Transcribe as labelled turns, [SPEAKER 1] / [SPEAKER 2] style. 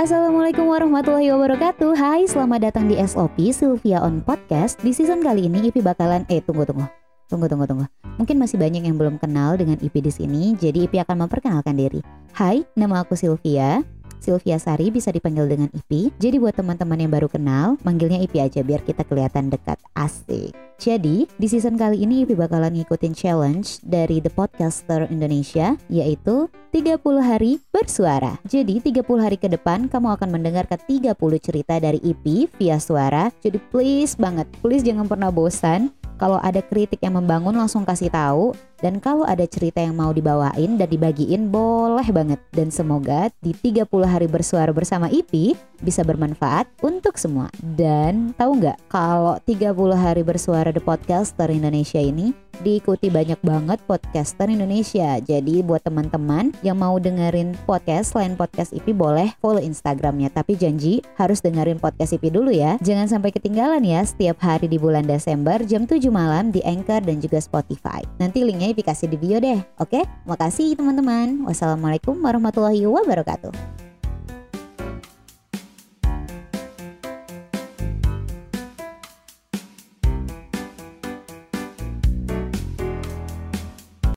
[SPEAKER 1] Assalamualaikum warahmatullahi wabarakatuh. Hai selamat datang di SOP Sylvia on Podcast. Di season kali ini IP bakalan Eh tunggu tunggu. Tunggu tunggu tunggu. Mungkin masih banyak yang belum kenal dengan IP di sini Jadi IP akan memperkenalkan diri. Hai nama aku Sylvia Sylvia Sari bisa dipanggil dengan IP. Jadi buat teman-teman yang baru kenal, manggilnya IP aja biar kita kelihatan dekat. Asik. Jadi, di season kali ini IP bakalan ngikutin challenge dari The Podcaster Indonesia, yaitu 30 hari bersuara. Jadi, 30 hari ke depan kamu akan mendengar ke 30 cerita dari IP via suara. Jadi please banget, please jangan pernah bosan kalau ada kritik yang membangun langsung kasih tahu dan kalau ada cerita yang mau dibawain dan dibagiin boleh banget dan semoga di 30 hari bersuara bersama IP bisa bermanfaat untuk semua. Dan tahu nggak kalau 30 hari bersuara The Podcaster Indonesia ini diikuti banyak banget podcaster Indonesia. Jadi buat teman-teman yang mau dengerin podcast selain podcast IP boleh follow Instagramnya. Tapi janji harus dengerin podcast IP dulu ya. Jangan sampai ketinggalan ya setiap hari di bulan Desember jam 7 malam di Anchor dan juga Spotify. Nanti linknya IP kasih di bio deh. Oke? Makasih teman-teman. Wassalamualaikum warahmatullahi wabarakatuh.